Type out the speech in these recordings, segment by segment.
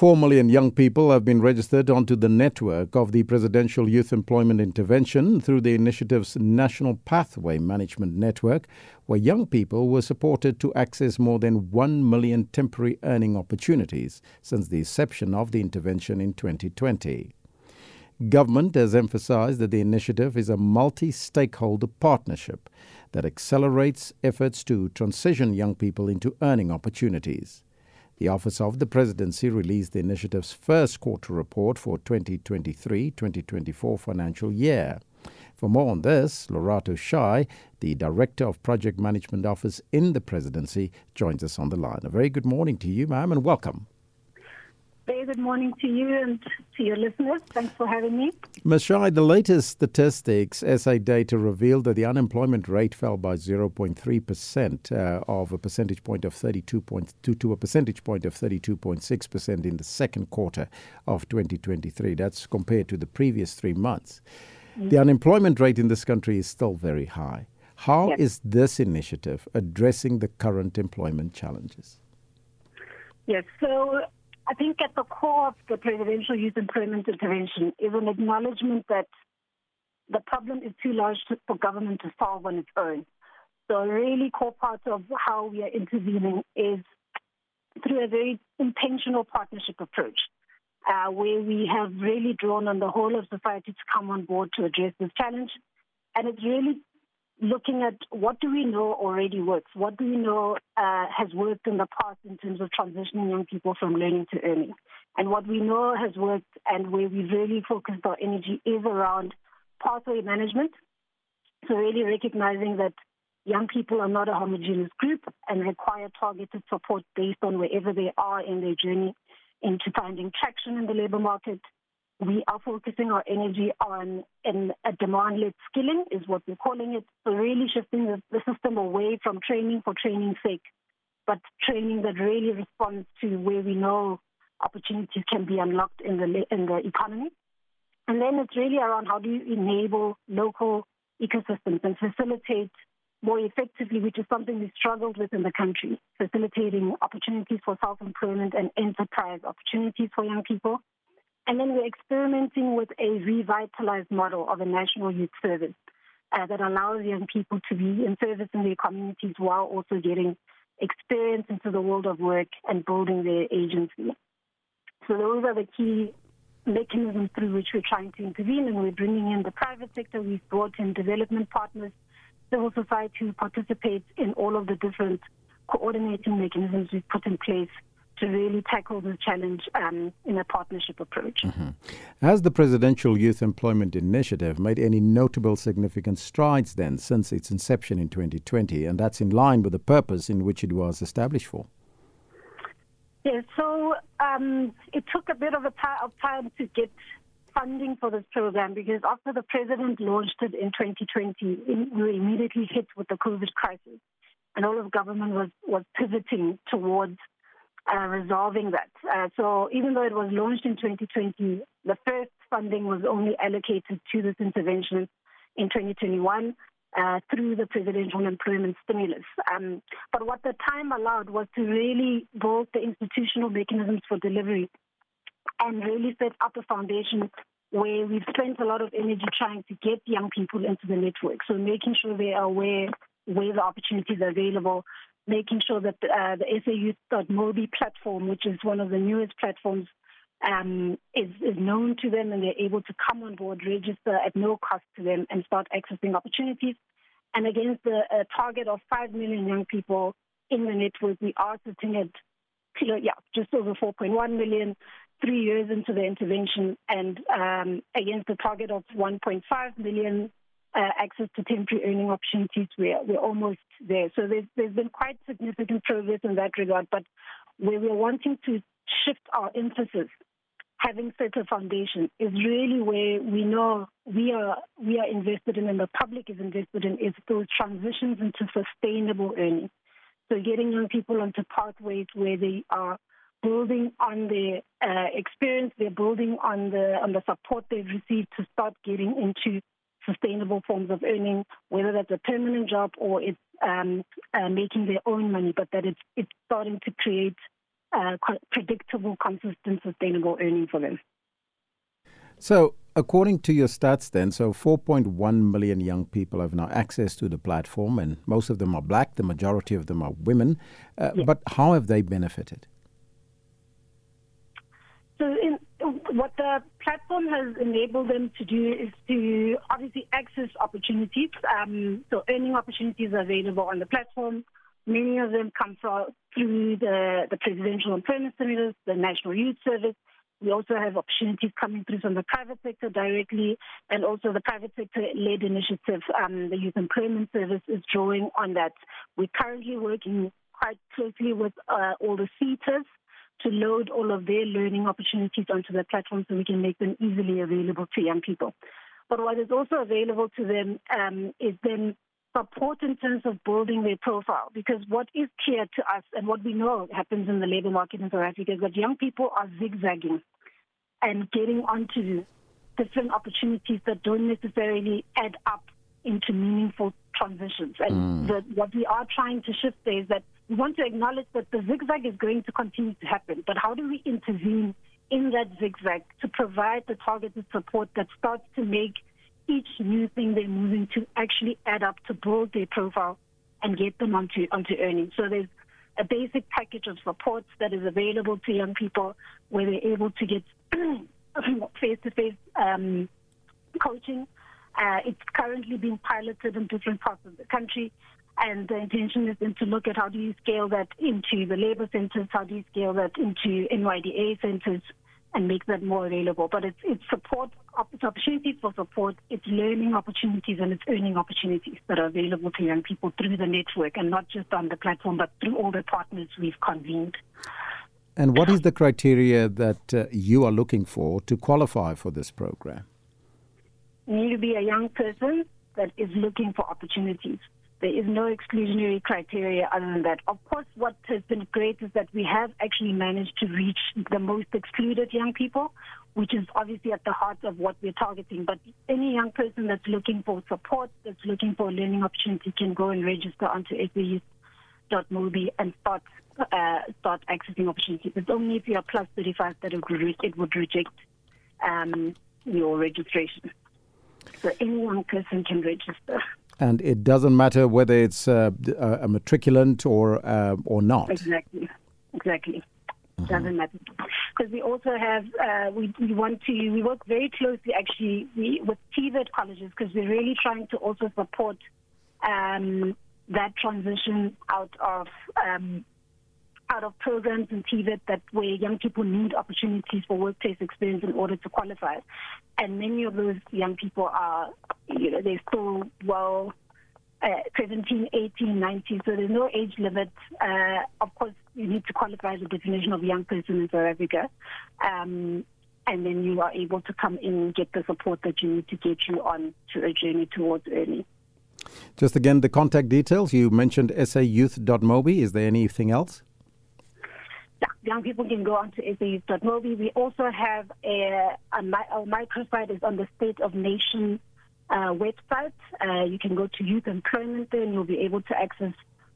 Four million young people have been registered onto the network of the Presidential Youth Employment Intervention through the initiative's National Pathway Management Network, where young people were supported to access more than 1 million temporary earning opportunities since the inception of the intervention in 2020. Government has emphasized that the initiative is a multi stakeholder partnership that accelerates efforts to transition young people into earning opportunities. The Office of the Presidency released the initiative's first quarter report for 2023 2024 financial year. For more on this, Lerato Shai, the Director of Project Management Office in the Presidency, joins us on the line. A very good morning to you, ma'am, and welcome. Very good morning to you and to your listeners. Thanks for having me. Ms. Shai, the latest statistics, SA data revealed that the unemployment rate fell by 0.3% uh, of a percentage point of 32.2 to a percentage point of 32.6% in the second quarter of 2023. That's compared to the previous three months. Mm-hmm. The unemployment rate in this country is still very high. How yes. is this initiative addressing the current employment challenges? Yes, so I think at the core of the presidential youth employment intervention is an acknowledgement that the problem is too large for government to solve on its own. So a really core part of how we are intervening is through a very intentional partnership approach, uh, where we have really drawn on the whole of society to come on board to address this challenge. And it's really looking at what do we know already works? What do we know uh, has worked in the past in terms of transitioning young people from learning to earning? And what we know has worked and where we've really focused our energy is around pathway management. So really recognizing that young people are not a homogeneous group and require targeted support based on wherever they are in their journey into finding traction in the labor market, we are focusing our energy on in a demand-led skilling is what we're calling it. So really shifting the, system away from training for training's sake, but training that really responds to where we know opportunities can be unlocked in the in the economy. And then it's really around how do you enable local ecosystems and facilitate more effectively, which is something we struggled with in the country, facilitating opportunities for self-employment and enterprise opportunities for young people. And then we're experimenting with a revitalized model of a national youth service uh, that allows young people to be in service in their communities while also getting experience into the world of work and building their agency. So those are the key mechanisms through which we're trying to intervene, and we're bringing in the private sector. We've brought in development partners, civil society who participate in all of the different coordinating mechanisms we've put in place to really tackle the challenge um, in a partnership approach. Mm-hmm. Has the Presidential Youth Employment Initiative made any notable significant strides then since its inception in 2020? And that's in line with the purpose in which it was established for? Yes, so um, it took a bit of, a t- of time to get funding for this program because after the president launched it in 2020, we were immediately hit with the COVID crisis. And all of government was, was pivoting towards uh, resolving that. Uh, so even though it was launched in 2020, the first funding was only allocated to this intervention in 2021 uh, through the presidential employment stimulus. Um, but what the time allowed was to really build the institutional mechanisms for delivery and really set up a foundation where we've spent a lot of energy trying to get young people into the network. So making sure they are aware where the opportunities are available, making sure that uh, the SAYouth.mobi platform, which is one of the newest platforms, um, is, is known to them and they're able to come on board, register at no cost to them, and start accessing opportunities. And against the target of 5 million young people in the network, we are sitting at yeah, just over 4.1 million, three years into the intervention, and um, against the target of 1.5 million uh, access to temporary earning opportunities, we're, we're almost there. So there's, there's been quite significant progress in that regard. But where we're wanting to shift our emphasis, having set a foundation, is really where we know we are we are invested in and the public is invested in is those transitions into sustainable earning. So getting young people onto pathways where they are building on their uh, experience, they're building on the on the support they've received to start getting into sustainable forms of earning, whether that's a permanent job or it's um, uh, making their own money, but that it's it's starting to create uh, predictable, consistent, sustainable earning for them. So, according to your stats, then, so 4.1 million young people have now access to the platform, and most of them are black. The majority of them are women. Uh, yes. But how have they benefited? So, in, what the platform has enabled them to do is to obviously access opportunities. Um, so, earning opportunities are available on the platform. Many of them come from, through the, the Presidential Employment Stimulus, the National Youth Service. We also have opportunities coming through from the private sector directly, and also the private sector-led initiative. Um, the Youth Employment Service is drawing on that. We're currently working quite closely with uh, all the SETAs to load all of their learning opportunities onto the platform so we can make them easily available to young people. But what is also available to them um, is then support in terms of building their profile. Because what is clear to us and what we know happens in the labor market in South Africa is that young people are zigzagging and getting onto different opportunities that don't necessarily add up into meaningful transitions. And mm. the, what we are trying to shift there is that we want to acknowledge that the zigzag is going to continue to happen, but how do we intervene in that zigzag to provide the targeted support that starts to make each new thing they're moving to actually add up to build their profile and get them onto onto earning. So there's a basic package of supports that is available to young people where they're able to get face-to-face um, coaching. Uh, it's currently being piloted in different parts of the country. And the intention is then to look at how do you scale that into the labor centers, how do you scale that into NYDA centers, and make that more available. But it's, it's support, it's opportunities for support, it's learning opportunities, and it's earning opportunities that are available to young people through the network, and not just on the platform, but through all the partners we've convened. And what is the criteria that uh, you are looking for to qualify for this program? Need to be a young person that is looking for opportunities. There is no exclusionary criteria other than that. Of course, what has been great is that we have actually managed to reach the most excluded young people, which is obviously at the heart of what we're targeting. But any young person that's looking for support, that's looking for a learning opportunity, can go and register onto SAYouth.mobi and start uh, start accessing opportunities. It's only if you are plus 35 that it would, it would reject um, your registration. So any young person can register and it doesn't matter whether it's uh, a matriculant or uh, or not. Exactly, exactly. Mm-hmm. Doesn't matter because we also have uh, we we want to we work very closely actually we, with TVET colleges because we're really trying to also support um, that transition out of um, out of programs in TVET that where young people need opportunities for workplace experience in order to qualify. And many of those young people are, you know, they're still well uh, 17, 18, 19, so there's no age limit. Uh, of course, you need to qualify the definition of young person in South Africa. Um, and then you are able to come in and get the support that you need to get you on to a journey towards earning. Just again, the contact details. You mentioned sayouth.mobi. Is there anything else? Young people can go on to sayouth.mobi. We also have a, a, a microsite is on the State of Nation uh, website. Uh, you can go to youth employment there and you'll be able to access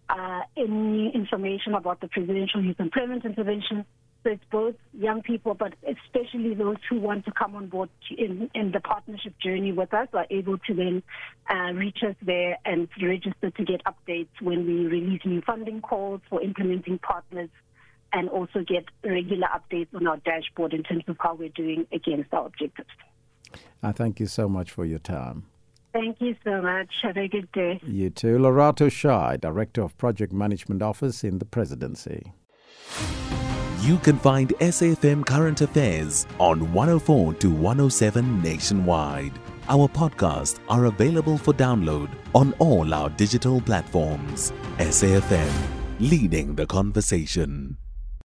uh, any information about the presidential youth employment intervention. So it's both young people, but especially those who want to come on board in, in the partnership journey with us are able to then uh, reach us there and register to get updates when we release new funding calls for implementing partners and also get regular updates on our dashboard in terms of how we're doing against our objectives. I thank you so much for your time. Thank you so much. Have a good day. You too. Lerato Shai, Director of Project Management Office in the Presidency. You can find SAFM Current Affairs on 104 to 107 nationwide. Our podcasts are available for download on all our digital platforms. SAFM, leading the conversation.